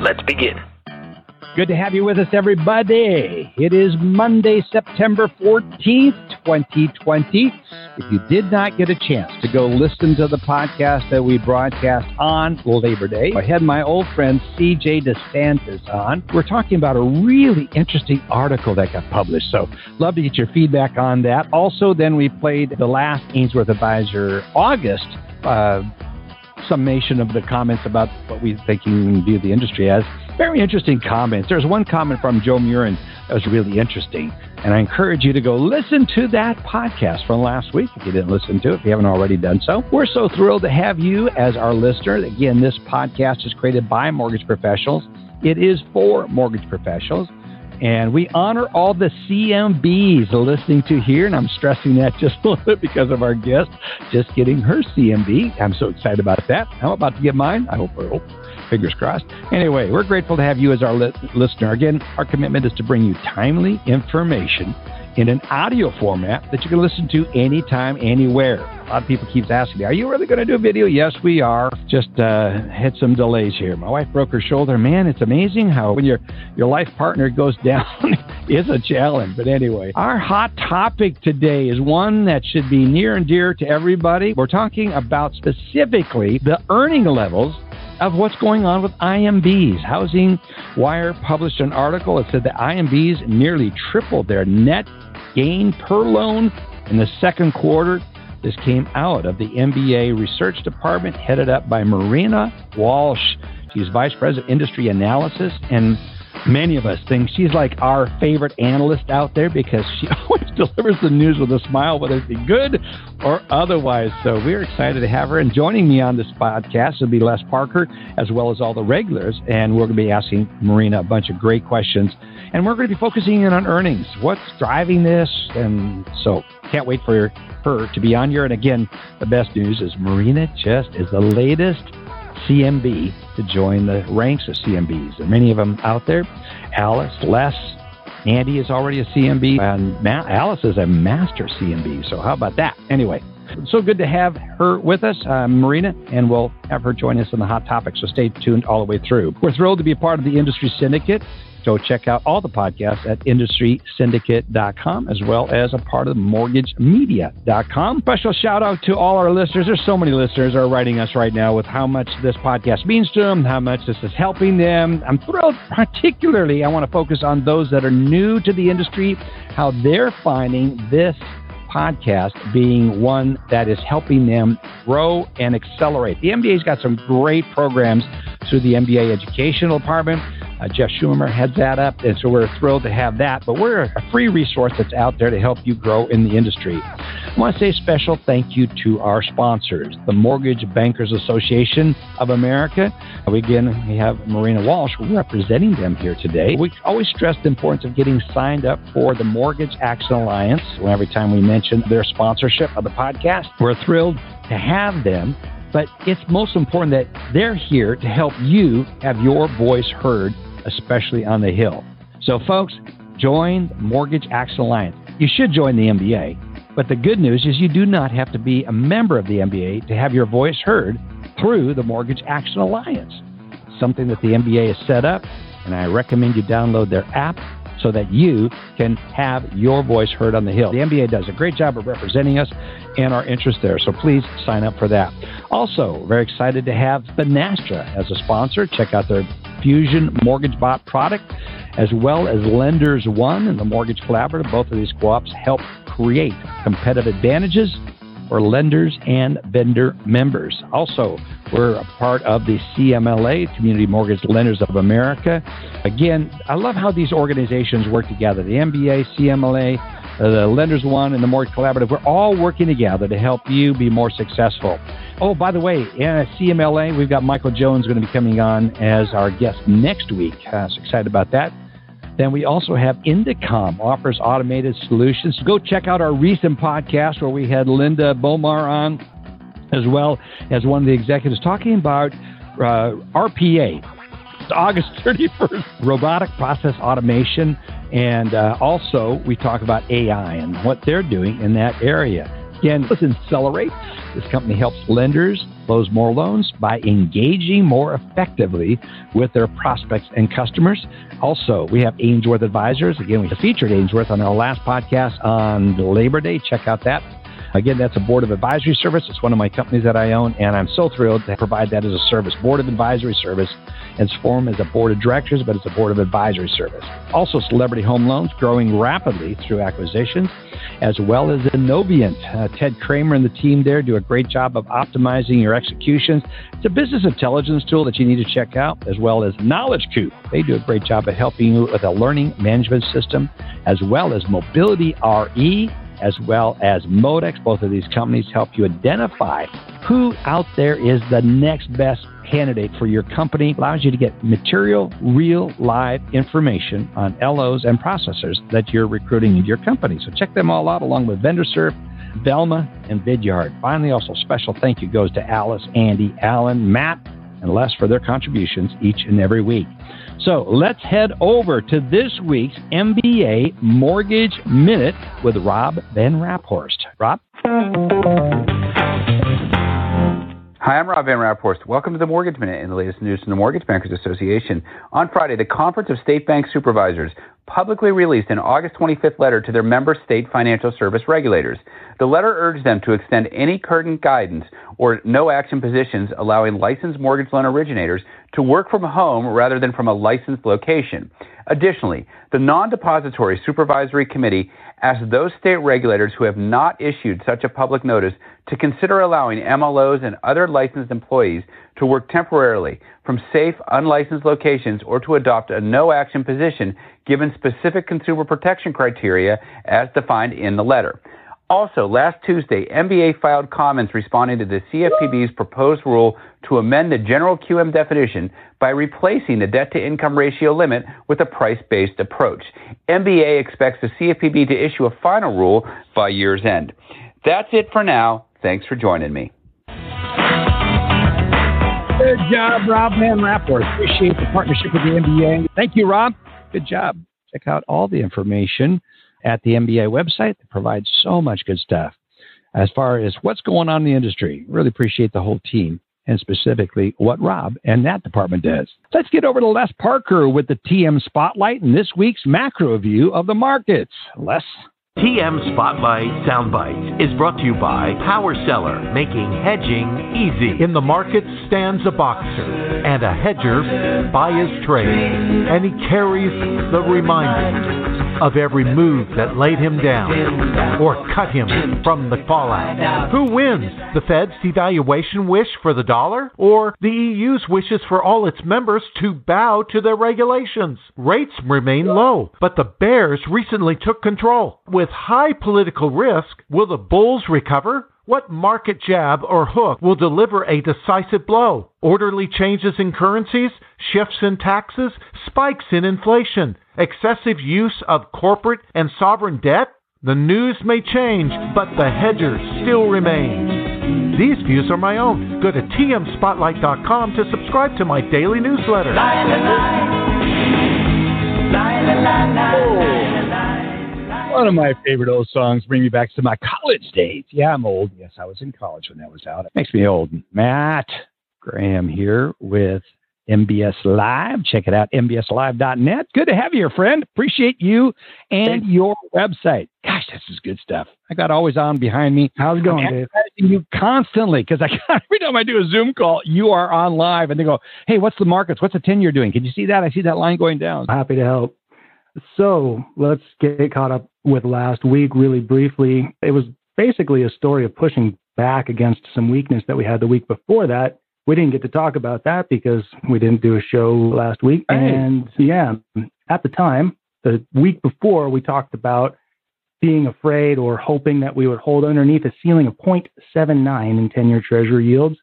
Let's begin. Good to have you with us, everybody. It is Monday, September 14th, 2020. If you did not get a chance to go listen to the podcast that we broadcast on Labor Day, I had my old friend CJ DeSantis on. We're talking about a really interesting article that got published. So, love to get your feedback on that. Also, then we played the last Ainsworth Advisor August. Uh, summation of the comments about what we think you view the industry as. Very interesting comments. There's one comment from Joe Murin that was really interesting. And I encourage you to go listen to that podcast from last week if you didn't listen to it, if you haven't already done so. We're so thrilled to have you as our listener. Again, this podcast is created by mortgage professionals. It is for mortgage professionals. And we honor all the CMBs listening to here. And I'm stressing that just a little bit because of our guest just getting her CMB. I'm so excited about that. I'm about to get mine. I hope, I hope. Fingers crossed. Anyway, we're grateful to have you as our li- listener. Again, our commitment is to bring you timely information in an audio format that you can listen to anytime, anywhere. A lot of people keep asking me, "Are you really going to do a video?" Yes, we are. Just uh, had some delays here. My wife broke her shoulder. Man, it's amazing how when your your life partner goes down, it's a challenge. But anyway, our hot topic today is one that should be near and dear to everybody. We're talking about specifically the earning levels of what's going on with IMBs. Housing Wire published an article that said that IMBs nearly tripled their net gain per loan in the second quarter. This came out of the MBA research department headed up by Marina Walsh. She's vice president industry analysis and many of us think she's like our favorite analyst out there because she always delivers the news with a smile, whether it be good or otherwise. So we're excited to have her. And joining me on this podcast will be Les Parker, as well as all the regulars. And we're going to be asking Marina a bunch of great questions. And we're going to be focusing in on earnings. What's driving this? And so can't wait for her to be on here. And again, the best news is Marina just is the latest CMB to join the ranks of CMBs. There are many of them out there. Alice, Les, Andy is already a CMB, and Ma- Alice is a master CMB. So how about that? Anyway, so good to have her with us, uh, Marina, and we'll have her join us on the hot topic. So stay tuned all the way through. We're thrilled to be a part of the industry syndicate. So check out all the podcasts at industrysyndicate.com as well as a part of mortgagemedia.com. Special shout out to all our listeners. There's so many listeners are writing us right now with how much this podcast means to them, how much this is helping them. I'm thrilled. Particularly, I want to focus on those that are new to the industry, how they're finding this podcast being one that is helping them grow and accelerate. The MBA's got some great programs through the MBA Educational Department. Uh, Jeff Schumer heads that up, and so we're thrilled to have that. But we're a free resource that's out there to help you grow in the industry. I want to say a special thank you to our sponsors, the Mortgage Bankers Association of America. We, again, we have Marina Walsh representing them here today. We always stress the importance of getting signed up for the Mortgage Action Alliance every time we mention their sponsorship of the podcast. We're thrilled to have them but it's most important that they're here to help you have your voice heard, especially on the Hill. So, folks, join Mortgage Action Alliance. You should join the MBA, but the good news is you do not have to be a member of the MBA to have your voice heard through the Mortgage Action Alliance. Something that the MBA has set up, and I recommend you download their app so that you can have your voice heard on the Hill. The MBA does a great job of representing us and our interests there, so please sign up for that. Also, very excited to have Finastra as a sponsor. Check out their Fusion Mortgage Bot product, as well as Lenders One and the Mortgage Collaborative. Both of these co-ops help create competitive advantages for lenders and vendor members. Also, we're a part of the CMLA, Community Mortgage Lenders of America. Again, I love how these organizations work together the MBA, CMLA, the Lenders One, and the Mortgage Collaborative. We're all working together to help you be more successful. Oh, by the way, CMLA, we've got Michael Jones going to be coming on as our guest next week. Uh, so excited about that. Then we also have Indecomm offers automated solutions. Go check out our recent podcast where we had Linda Bomar on, as well as one of the executives talking about uh, RPA, August 31st, robotic process automation. And uh, also, we talk about AI and what they're doing in that area. Again, let's accelerate. This company helps lenders close more loans by engaging more effectively with their prospects and customers. Also, we have Ainsworth Advisors. Again, we featured Ainsworth on our last podcast on Labor Day. Check out that. Again, that's a board of advisory service. It's one of my companies that I own, and I'm so thrilled to provide that as a service. Board of advisory service. It's formed as a board of directors, but it's a board of advisory service. Also, Celebrity Home Loans growing rapidly through acquisitions, as well as Innovient. Uh, Ted Kramer and the team there do a great job of optimizing your executions. It's a business intelligence tool that you need to check out, as well as Knowledge Coop. They do a great job of helping you with a learning management system, as well as Mobility RE as well as Modex. Both of these companies help you identify who out there is the next best candidate for your company. Allows you to get material, real, live information on LOs and processors that you're recruiting into your company. So check them all out along with VendorServe. Velma and Vidyard. Finally, also special thank you goes to Alice, Andy, Allen, Matt, and Les for their contributions each and every week. So let's head over to this week's MBA Mortgage Minute with Rob VanRaaphorst. Rob? Hi, I'm Rob VanRaaphorst. Welcome to the Mortgage Minute and the latest news from the Mortgage Bankers Association. On Friday, the Conference of State Bank Supervisors publicly released an August 25th letter to their member state financial service regulators. The letter urged them to extend any current guidance or no action positions allowing licensed mortgage loan originators to work from home rather than from a licensed location. Additionally, the Non-Depository Supervisory Committee asked those state regulators who have not issued such a public notice to consider allowing MLOs and other licensed employees to work temporarily from safe, unlicensed locations or to adopt a no action position given specific consumer protection criteria as defined in the letter. Also, last Tuesday, MBA filed comments responding to the CFPB's proposed rule to amend the general QM definition by replacing the debt to income ratio limit with a price based approach. MBA expects the CFPB to issue a final rule by year's end. That's it for now. Thanks for joining me. Good job, Rob VanRaaphorst. Appreciate the partnership with the MBA. Thank you, Rob. Good job. Check out all the information at the MBA website that provides so much good stuff as far as what's going on in the industry. Really appreciate the whole team and specifically what Rob and that department does. Let's get over to Les Parker with the TM Spotlight and this week's macro view of the markets. Les? TM Spotlight Soundbite is brought to you by Power Seller, making hedging easy. In the market stands a boxer, and a hedger by his trade, and he carries the reminder of every move that laid him down or cut him from the fallout. Who wins? The Fed's devaluation wish for the dollar or the EU's wishes for all its members to bow to their regulations? Rates remain low, but the bears recently took control. With high political risk, will the bulls recover? What market jab or hook will deliver a decisive blow? Orderly changes in currencies, shifts in taxes, spikes in inflation, excessive use of corporate and sovereign debt? The news may change, but the hedger still remains. These views are my own. Go to tmspotlight.com to subscribe to my daily newsletter. Oh. One of my favorite old songs bring me back to my college days. Yeah, I'm old. Yes, I was in college when that was out. It makes me old. Matt Graham here with MBS Live. Check it out, mbslive.net. Good to have you here, friend. Appreciate you and your website. Gosh, this is good stuff. I got always on behind me. How's it going, I'm Dave? you constantly because I every time I do a Zoom call, you are on live, and they go, "Hey, what's the markets? What's the ten year doing? Can you see that? I see that line going down." Happy to help. So let's get caught up with last week really briefly. It was basically a story of pushing back against some weakness that we had the week before that. We didn't get to talk about that because we didn't do a show last week. Hey. And yeah, at the time, the week before, we talked about being afraid or hoping that we would hold underneath a ceiling of 0.79 in 10 year treasury yields.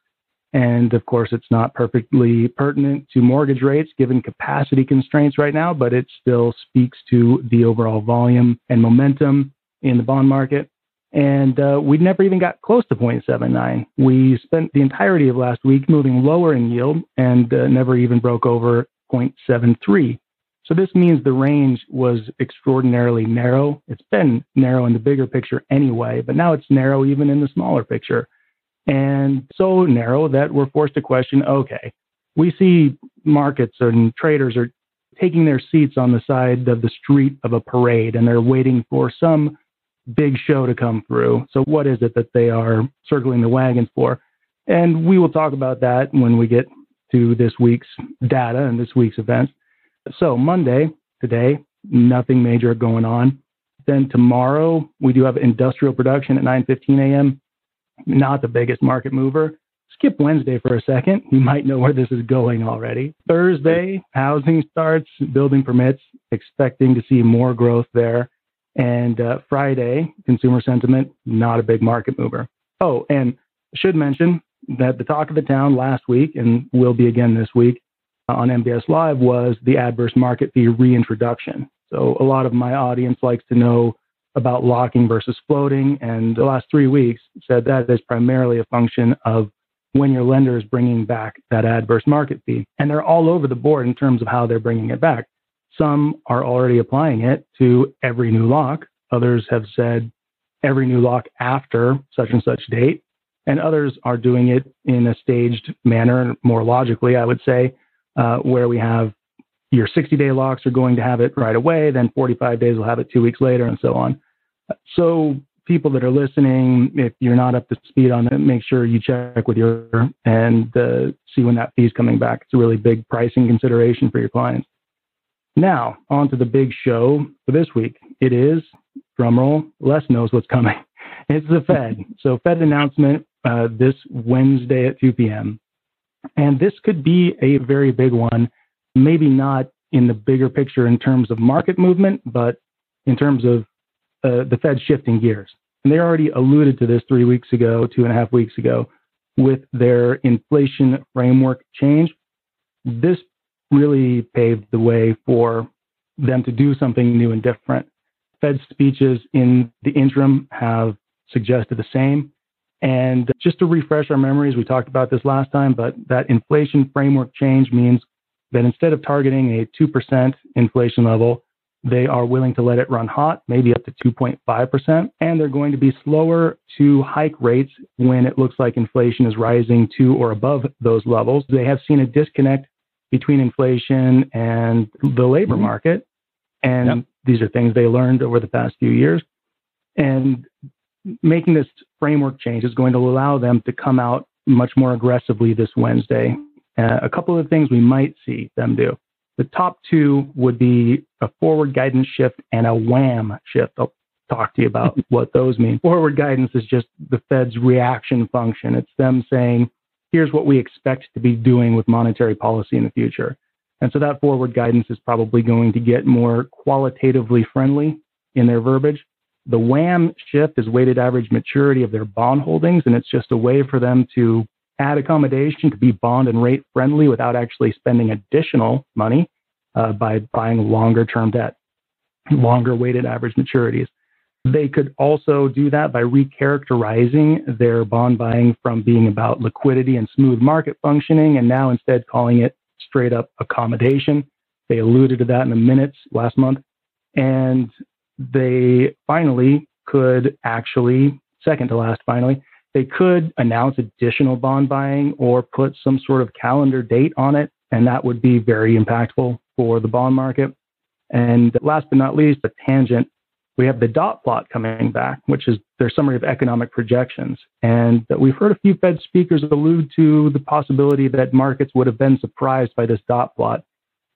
And of course, it's not perfectly pertinent to mortgage rates given capacity constraints right now, but it still speaks to the overall volume and momentum in the bond market. And uh, we never even got close to 0.79. We spent the entirety of last week moving lower in yield and uh, never even broke over 0.73. So this means the range was extraordinarily narrow. It's been narrow in the bigger picture anyway, but now it's narrow even in the smaller picture. And so narrow that we're forced to question okay, we see markets and traders are taking their seats on the side of the street of a parade and they're waiting for some big show to come through. So, what is it that they are circling the wagons for? And we will talk about that when we get to this week's data and this week's events. So, Monday, today, nothing major going on. Then tomorrow, we do have industrial production at 9:15 a.m. Not the biggest market mover. Skip Wednesday for a second. You might know where this is going already. Thursday, housing starts, building permits, expecting to see more growth there. And uh, Friday, consumer sentiment, not a big market mover. Oh, and should mention that the talk of the town last week, and will be again this week on MBS Live, was the adverse market fee reintroduction. So a lot of my audience likes to know about locking versus floating, and the last three weeks said that is primarily a function of when your lender is bringing back that adverse market fee. And they're all over the board in terms of how they're bringing it back. Some are already applying it to every new lock. Others have said every new lock after such and such date. And others are doing it in a staged manner, more logically, I would say, uh, where we have your 60 day locks are going to have it right away, then 45 days will have it two weeks later, and so on. So, people that are listening, if you're not up to speed on it, make sure you check with your and uh, see when that fee is coming back. It's a really big pricing consideration for your clients. Now, on to the big show for this week. It is, drumroll, Les knows what's coming. It's the Fed. So, Fed announcement uh, this Wednesday at 2 p.m. And this could be a very big one, maybe not in the bigger picture in terms of market movement, but in terms of uh, the Fed shifting gears. And they already alluded to this three weeks ago, two and a half weeks ago, with their inflation framework change. This really paved the way for them to do something new and different. Fed speeches in the interim have suggested the same. And just to refresh our memories, we talked about this last time, but that inflation framework change means that instead of targeting a 2% inflation level, they are willing to let it run hot, maybe up to 2.5%, and they're going to be slower to hike rates when it looks like inflation is rising to or above those levels. They have seen a disconnect between inflation and the labor mm-hmm. market. And yep. these are things they learned over the past few years. And making this framework change is going to allow them to come out much more aggressively this Wednesday. Uh, a couple of things we might see them do. The top two would be a forward guidance shift and a WAM shift. I'll talk to you about what those mean. Forward guidance is just the Fed's reaction function. It's them saying, here's what we expect to be doing with monetary policy in the future. And so that forward guidance is probably going to get more qualitatively friendly in their verbiage. The WAM shift is weighted average maturity of their bond holdings, and it's just a way for them to add accommodation to be bond and rate friendly without actually spending additional money uh, by buying longer term debt, longer weighted average maturities. They could also do that by recharacterizing their bond buying from being about liquidity and smooth market functioning and now instead calling it straight up accommodation. They alluded to that in the minutes last month. And they finally could actually, second to last, finally, they could announce additional bond buying or put some sort of calendar date on it. And that would be very impactful for the bond market. And last but not least, a tangent we have the dot plot coming back, which is their summary of economic projections. And we've heard a few Fed speakers allude to the possibility that markets would have been surprised by this dot plot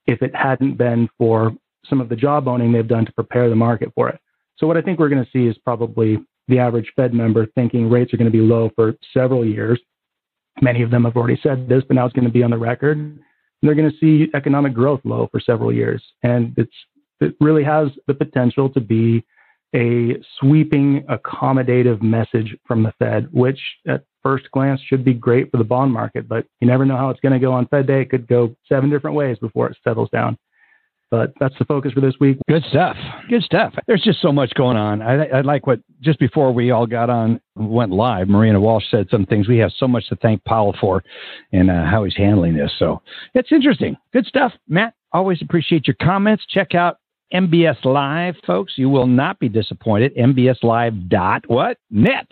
if it hadn't been for some of the jawboning they've done to prepare the market for it. So, what I think we're going to see is probably the average Fed member thinking rates are going to be low for several years. Many of them have already said this, but now it's going to be on the record. And they're going to see economic growth low for several years. And it's it really has the potential to be a sweeping, accommodative message from the Fed, which at first glance should be great for the bond market, but you never know how it's going to go on Fed Day. It could go seven different ways before it settles down. But that's the focus for this week. Good stuff. Good stuff. There's just so much going on. I, I like what just before we all got on, went live, Marina Walsh said some things. We have so much to thank Powell for and uh, how he's handling this. So it's interesting. Good stuff. Matt, always appreciate your comments. Check out MBS Live, folks. You will not be disappointed. MBS Live dot what net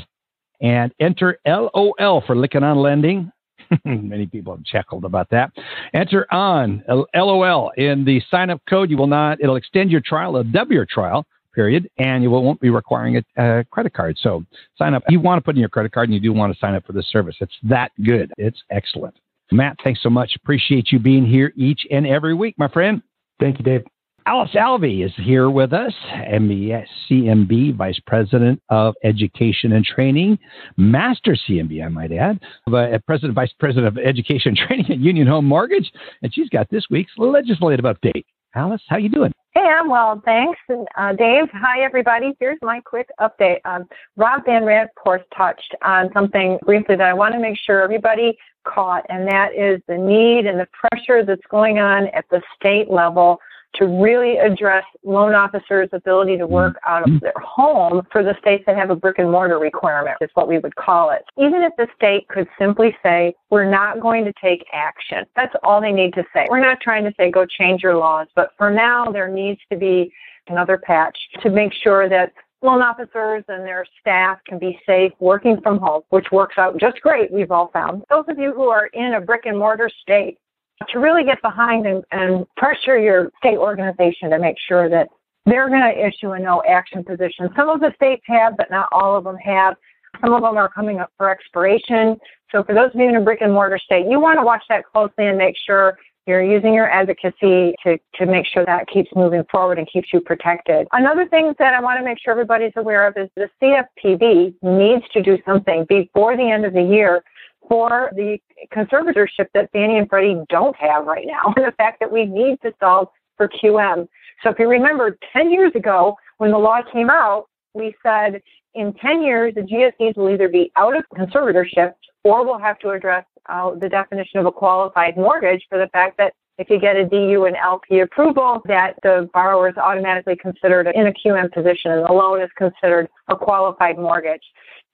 and enter LOL for Lykken on Lending. Many people have chuckled about that. Enter on LOL in the sign up code. You will not, it'll extend your trial, it'll double your trial period, and you won't be requiring a, a, credit card. So sign up. You want to put in your credit card and you do want to sign up for this service. It's that good. It's excellent. Matt, thanks so much. Appreciate you being here each and every week, my friend. Thank you, Dave. Alice Alvey is here with us, MBS CMB, Vice President of Education and Training, Master CMB, I might add, uh, President, Vice President of Education and Training at Union Home Mortgage, and she's got this week's legislative update. Alice, how you doing? Hey, I'm well, thanks. Uh, Dave, hi everybody. Here's my quick update. Um, Rob VanRaaphorst touched on something briefly that I want to make sure everybody caught, and that is the need and the pressure that's going on at the state level to really address loan officers' ability to work mm-hmm. out of their home for the states that have a brick and mortar requirement, is what we would call it. Even if the state could simply say, we're not going to take action. That's all they need to say. We're not trying to say, go change your laws, but for now, there needs to be another patch to make sure that loan officers and their staff can be safe working from home, which works out just great, we've all found. Those of you who are in a brick and mortar state, to really get behind and, and pressure your state organization to make sure that they're going to issue a no action position. Some of the states have, but not all of them have. Some of them are coming up for expiration. So for those of you in a brick and mortar state, you want to watch that closely and make sure you're using your advocacy to, to make sure that keeps moving forward and keeps you protected. Another thing that I want to make sure everybody's aware of is the CFPB needs to do something before the end of the year for the conservatorship that Fannie and Freddie don't have right now, and the fact that we need to solve for QM. So if you remember 10 years ago when the law came out, we said in 10 years the GSEs will either be out of conservatorship or we'll have to address uh, the definition of a qualified mortgage for the fact that if you get a DU and LP approval, that the borrower is automatically considered in a QM position and the loan is considered a qualified mortgage.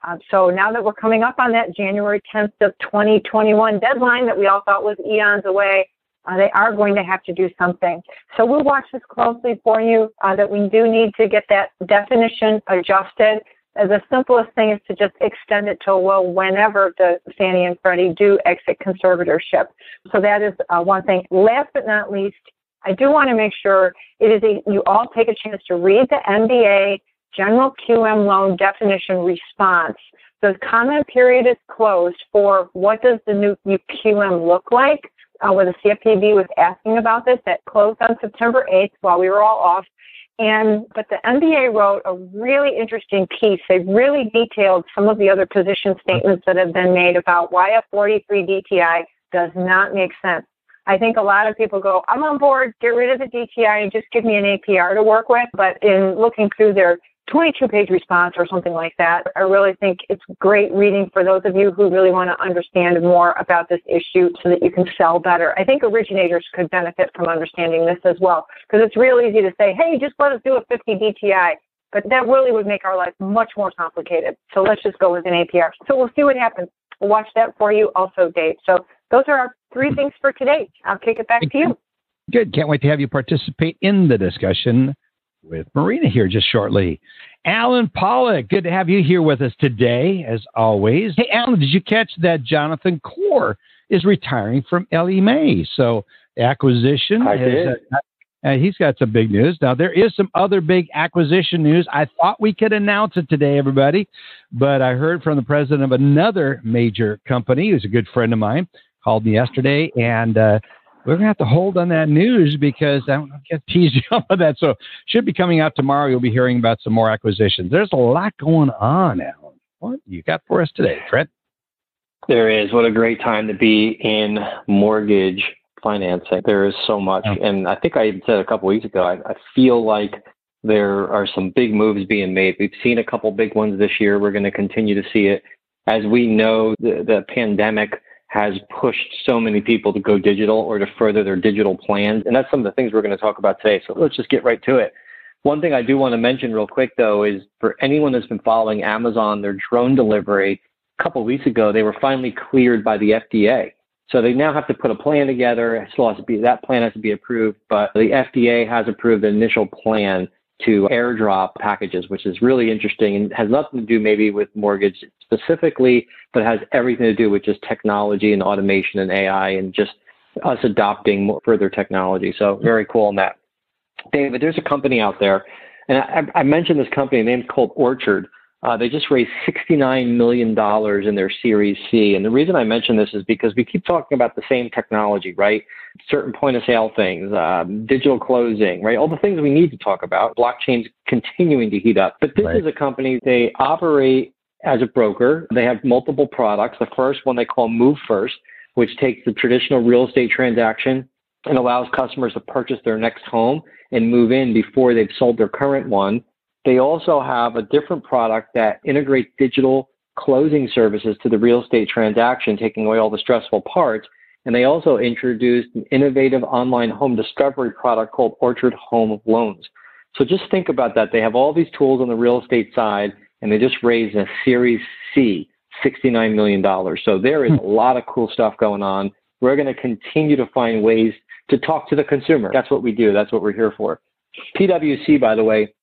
Um, so now that we're coming up on that January 10th of 2021 deadline that we all thought was eons away, uh, they are going to have to do something. So we'll watch this closely for you. Uh, that we do need to get that definition adjusted. Uh, the simplest thing is to just extend it to well whenever the Fannie and Freddie do exit conservatorship. So that is uh, one thing. Last but not least, I do want to make sure it is a, you all take a chance to read the MBA general QM loan definition response. The comment period is closed for what does the new QM look like, uh, where the CFPB was asking about this. That closed on September 8th while we were all off. And but the MBA wrote a really interesting piece. They really detailed some of the other position statements that have been made about why a 43 DTI does not make sense. I think a lot of people go, I'm on board, get rid of the DTI and just give me an APR to work with. But in looking through their 22 page response or something like that. I really think it's great reading for those of you who really want to understand more about this issue so that you can sell better. I think originators could benefit from understanding this as well because it's real easy to say, hey, just let us do a 50 DTI. But that really would make our life much more complicated. So let's just go with an APR. So we'll see what happens. We'll watch that for you also, Dave. So those are our three things for today. I'll kick it back to you. Good. Can't wait to have you participate in the discussion with Marina here just shortly. Allen Pollack, good to have you here with us today, as always. Hey, Allen, did you catch that Jonathan Corr is retiring from Ellie Mae? So, acquisition. I did. Uh, uh, he's got some big news. Now, there is some other big acquisition news. I thought we could announce it today, everybody, but I heard from the president of another major company, who's a good friend of mine, called me yesterday, and uh, we're going to have to hold on that news because I don't get teased up with that. So should be coming out tomorrow. You'll be hearing about some more acquisitions. There's a lot going on, Allen. What you got for us today, Trent? There is. What a great time to be in mortgage financing. There is so much. Oh. And I think I said a couple weeks ago, I, I feel like there are some big moves being made. We've seen a couple big ones this year. We're going to continue to see it. As we know, the, the pandemic has pushed so many people to go digital or to further their digital plans. And that's some of the things we're going to talk about today. So let's just get right to it. One thing I do want to mention real quick, though, is for anyone that's been following Amazon, their drone delivery, a couple of weeks ago, they were finally cleared by the FDA. So they now have to put a plan together. It still has to be, that plan has to be approved, but the FDA has approved the initial plan to airdrop packages, which is really interesting and has nothing to do maybe with mortgage specifically, but has everything to do with just technology and automation and AI and just us adopting more, further technology. So very cool on that. David, there's a company out there, and I, I mentioned this company, named called Orchard. Uh, they just raised $69 million in their Series C. And the reason I mention this is because we keep talking about the same technology, right? Certain point of sale things, um, digital closing, right? All the things we need to talk about. Blockchain's continuing to heat up. But this right. is a company, they operate as a broker. They have multiple products. The first one they call Move First, which takes the traditional real estate transaction and allows customers to purchase their next home and move in before they've sold their current one. They also have a different product that integrates digital closing services to the real estate transaction, taking away all the stressful parts. And they also introduced an innovative online home discovery product called Orchard Home Loans. So just think about that. They have all these tools on the real estate side, and they just raised a Series C, $69 million. So there is hmm. a lot of cool stuff going on. We're going to continue to find ways to talk to the consumer. That's what we do. That's what we're here for. PwC, by the way,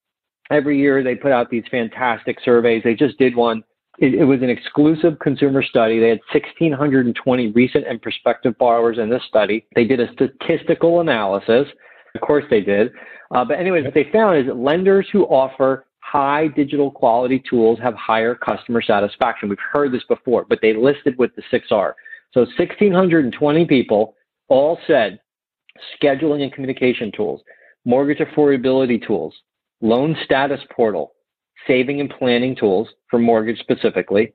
every year they put out these fantastic surveys. They just did one. It, it, was an exclusive consumer study. They had 1,620 recent and prospective borrowers in this study. They did a statistical analysis. Of course, they did. Uh, but, anyways, what they found is lenders who offer high digital quality tools have higher customer satisfaction. We've heard this before, but they listed with the 6R. So 1,620 people all said scheduling and communication tools, mortgage affordability tools, loan status portal, saving and planning tools for mortgage specifically,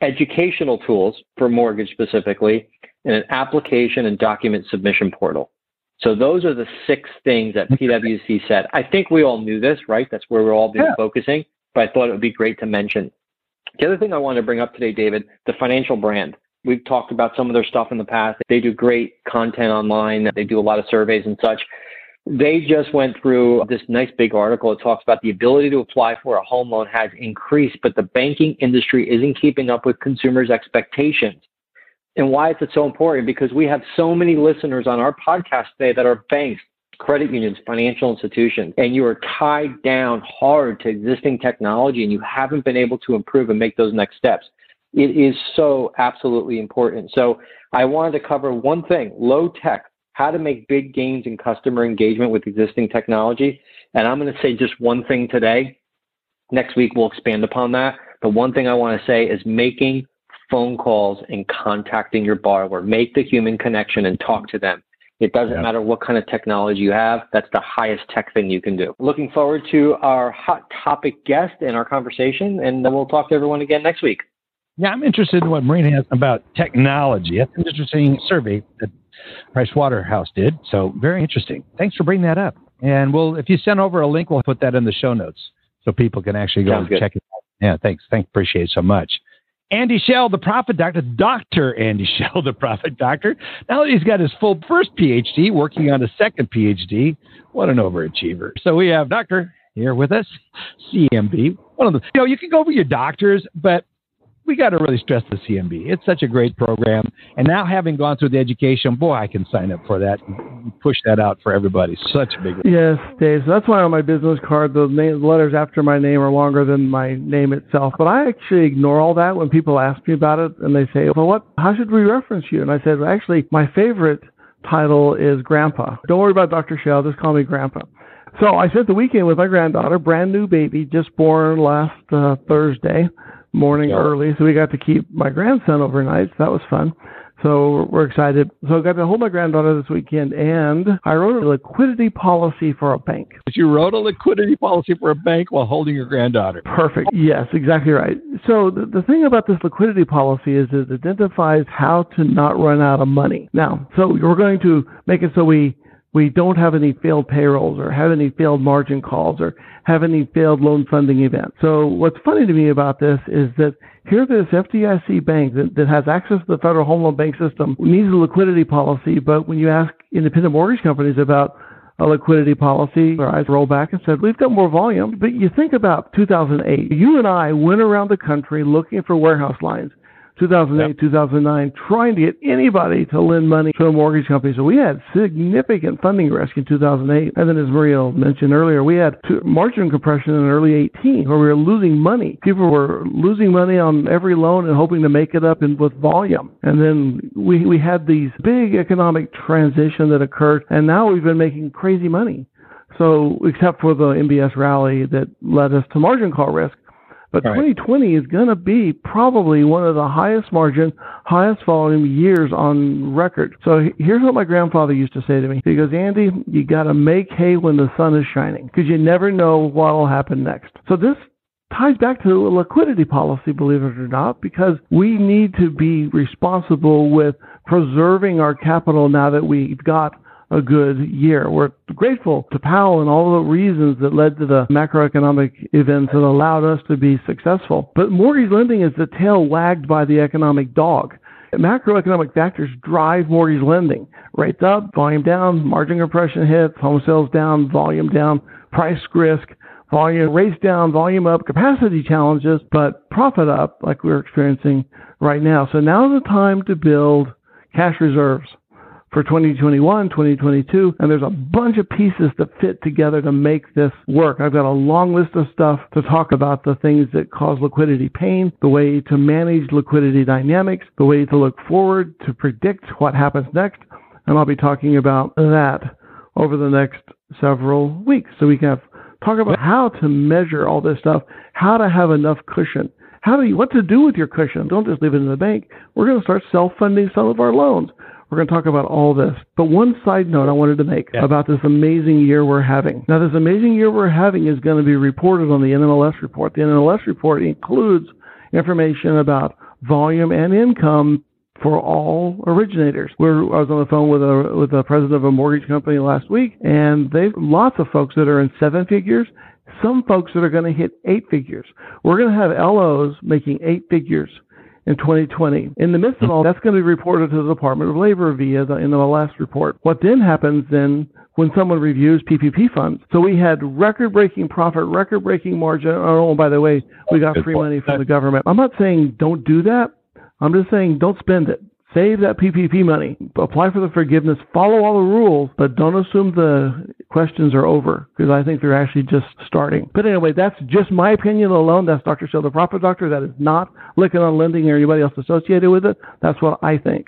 educational tools for mortgage specifically, and an application and document submission portal. So those are the six things that PwC said. I think we all knew this, right? That's where we're all been yeah. focusing, but I thought it would be great to mention. The other thing I want to bring up today, David, the financial brand. We've talked about some of their stuff in the past. They do great content online. They do a lot of surveys and such. They just went through this nice big article. It talks about the ability to apply for a home loan has increased, but the banking industry isn't keeping up with consumers' expectations. And why is it so important? Because we have so many listeners on our podcast today that are banks, credit unions, financial institutions, and you are tied down hard to existing technology and you haven't been able to improve and make those next steps. It is so absolutely important. So I wanted to cover one thing, low tech, how to make big gains in customer engagement with existing technology. And I'm going to say just one thing today. Next week, we'll expand upon that. The one thing I want to say is making phone calls and contacting your borrower. Make the human connection and talk to them. It doesn't matter what kind of technology you have. That's the highest tech thing you can do. Looking forward to our hot topic guest and our conversation, and then we'll talk to everyone again next week. Yeah, I'm interested in what Marina has about technology. That's an interesting survey that Price Waterhouse did. So very interesting. Thanks for bringing that up. And we'll, if you send over a link, we'll put that in the show notes so people can actually go and check it out. Yeah, thanks. Thanks. appreciate it so much. Andy Schell, the Profit Doctor, Dr. Andy Schell, the Profit Doctor. Now that he's got his full first PhD, working on a second PhD, what an overachiever. So we have Doctor here with us, CMB. One of the, you know, you can go for your doctors, but we got to really stress the CMB. It's such a great program. And now having gone through the education, boy, I can sign up for that and push that out for everybody. Such a big. Yes, Dave. So that's why on my business card, the, name, letters after my name are longer than my name itself. But I actually ignore all that when people ask me about it and they say, well, what, how should we reference you? And I said, well, actually, my favorite title is Grandpa. Don't worry about Dr. Schell. Just call me Grandpa. So I spent the weekend with my granddaughter, brand new baby, just born last uh, Thursday morning yeah. early, so we got to keep my grandson overnight. So that was fun. So we're excited. So I got to hold my granddaughter this weekend, and I wrote a liquidity policy for a bank. You wrote a liquidity policy for a bank while holding your granddaughter. Perfect. Yes, exactly right. So the, the thing about this liquidity policy is it identifies how to not run out of money. Now, so we're going to make it so we we don't have any failed payrolls or have any failed margin calls or have any failed loan funding events. So what's funny to me about this is that here this FDIC bank that, that has access to the federal home loan bank system needs a liquidity policy, but when you ask independent mortgage companies about a liquidity policy, their eyes roll back and said, we've got more volume. But you think about 2008, you and I went around the country looking for warehouse lines 2008, yep. 2009, trying to get anybody to lend money to a mortgage company. So we had significant funding risk in 2008. And then, as Maria mentioned earlier, we had margin compression in early 18 where we were losing money. People were losing money on every loan and hoping to make it up in, with volume. And then we, we had these big economic transition that occurred, and now we've been making crazy money. So, except for the MBS rally that led us to margin call risk. But right. 2020 is going to be probably one of the highest margin, highest volume years on record. So here's what my grandfather used to say to me. He goes, Andy, you got to make hay when the sun is shining because you never know what will happen next. So this ties back to a liquidity policy, believe it or not, because we need to be responsible with preserving our capital now that we've got a good year. We're grateful to Powell and all the reasons that led to the macroeconomic events that allowed us to be successful. But mortgage lending is the tail wagged by the economic dog. Macroeconomic factors drive mortgage lending. Rates up, volume down, margin compression hits, home sales down, volume down, price risk, volume rates down, volume up, capacity challenges, but profit up like we're experiencing right now. So now's the time to build cash reserves for 2021, 2022, and there's a bunch of pieces that fit together to make this work. I've got a long list of stuff to talk about the things that cause liquidity pain, the way to manage liquidity dynamics, the way to look forward to predict what happens next, and I'll be talking about that over the next several weeks. So we can have, talk about how to measure all this stuff, how to have enough cushion. How do you, what to do with your cushion? Don't just leave it in the bank. We're going to start self-funding some of our loans. We're going to talk about all this. But one side note I wanted to make yeah. about this amazing year we're having. Now, this amazing year we're having is going to be reported on the NMLS report. The NMLS report includes information about volume and income for all originators. We're, I was on the phone with a with the president of a mortgage company last week, and they've lots of folks that are in seven figures. Some folks that are going to hit eight figures. We're going to have LOs making eight figures in 2020. In the midst of all, that's going to be reported to the Department of Labor via the NMLS report. What then happens then when someone reviews PPP funds? So we had record-breaking profit, record-breaking margin. Oh, by the way, we got free money from the government. I'm not saying don't do that. I'm just saying don't spend it. Save that PPP money. Apply for the forgiveness. Follow all the rules, but don't assume the questions are over because I think they're actually just starting. But anyway, that's just my opinion alone. That's Dr. Schell, the Profit Doctor. That is not Lykken on Lending or anybody else associated with it. That's what I think.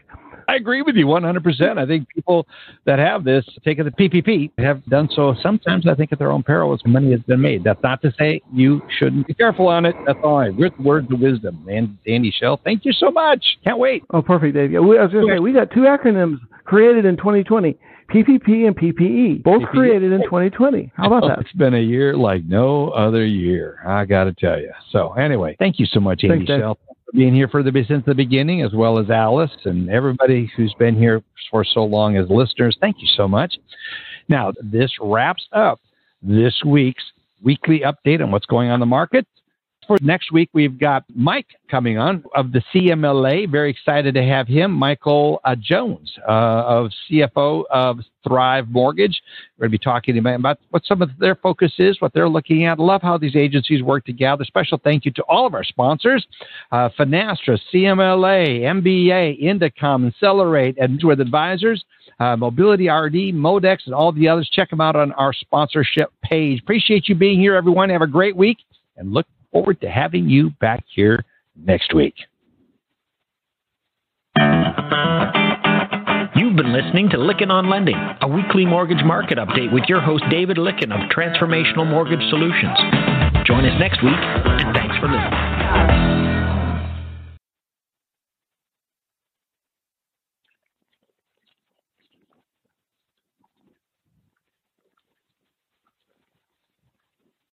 I agree with you 100%. I think people that have this, taken the PPP, have done so sometimes, I think, at their own peril as money has been made. That's not to say you shouldn't be careful on it. That's all right. With words of wisdom. And Andy Schell, thank you so much. Can't wait. Oh, perfect, Dave. I was going to say, we got two acronyms created in 2020. PPP and PPE, both PPE. created in 2020. How about that? It's been a year like no other year. I got to tell you. So anyway, thank you so much, Andy Thanks, Schell being here for the since the beginning, as well as Alice and everybody who's been here for so long as listeners. Thank you so much. Now, this wraps up this week's weekly update on what's going on in the market. For next week, we've got Mike coming on of the CMLA. Very excited to have him, Michael uh, Jones uh, of CFO of Thrive Mortgage. We're going to be talking about what some of their focus is, what they're looking at. Love how these agencies work together. Special thank you to all of our sponsors uh, Finastra, CMLA, MBA, Indecomm, Accelerate, and with advisors. Uh, Mobility RE, Modex, and all the others. Check them out on our sponsorship page. Appreciate you being here, everyone. Have a great week and look forward to having you back here next week. You've been listening to Lykken on Lending, a weekly mortgage market update with your host David Lykken of Transformational Mortgage Solutions. Join us next week, and thanks for listening.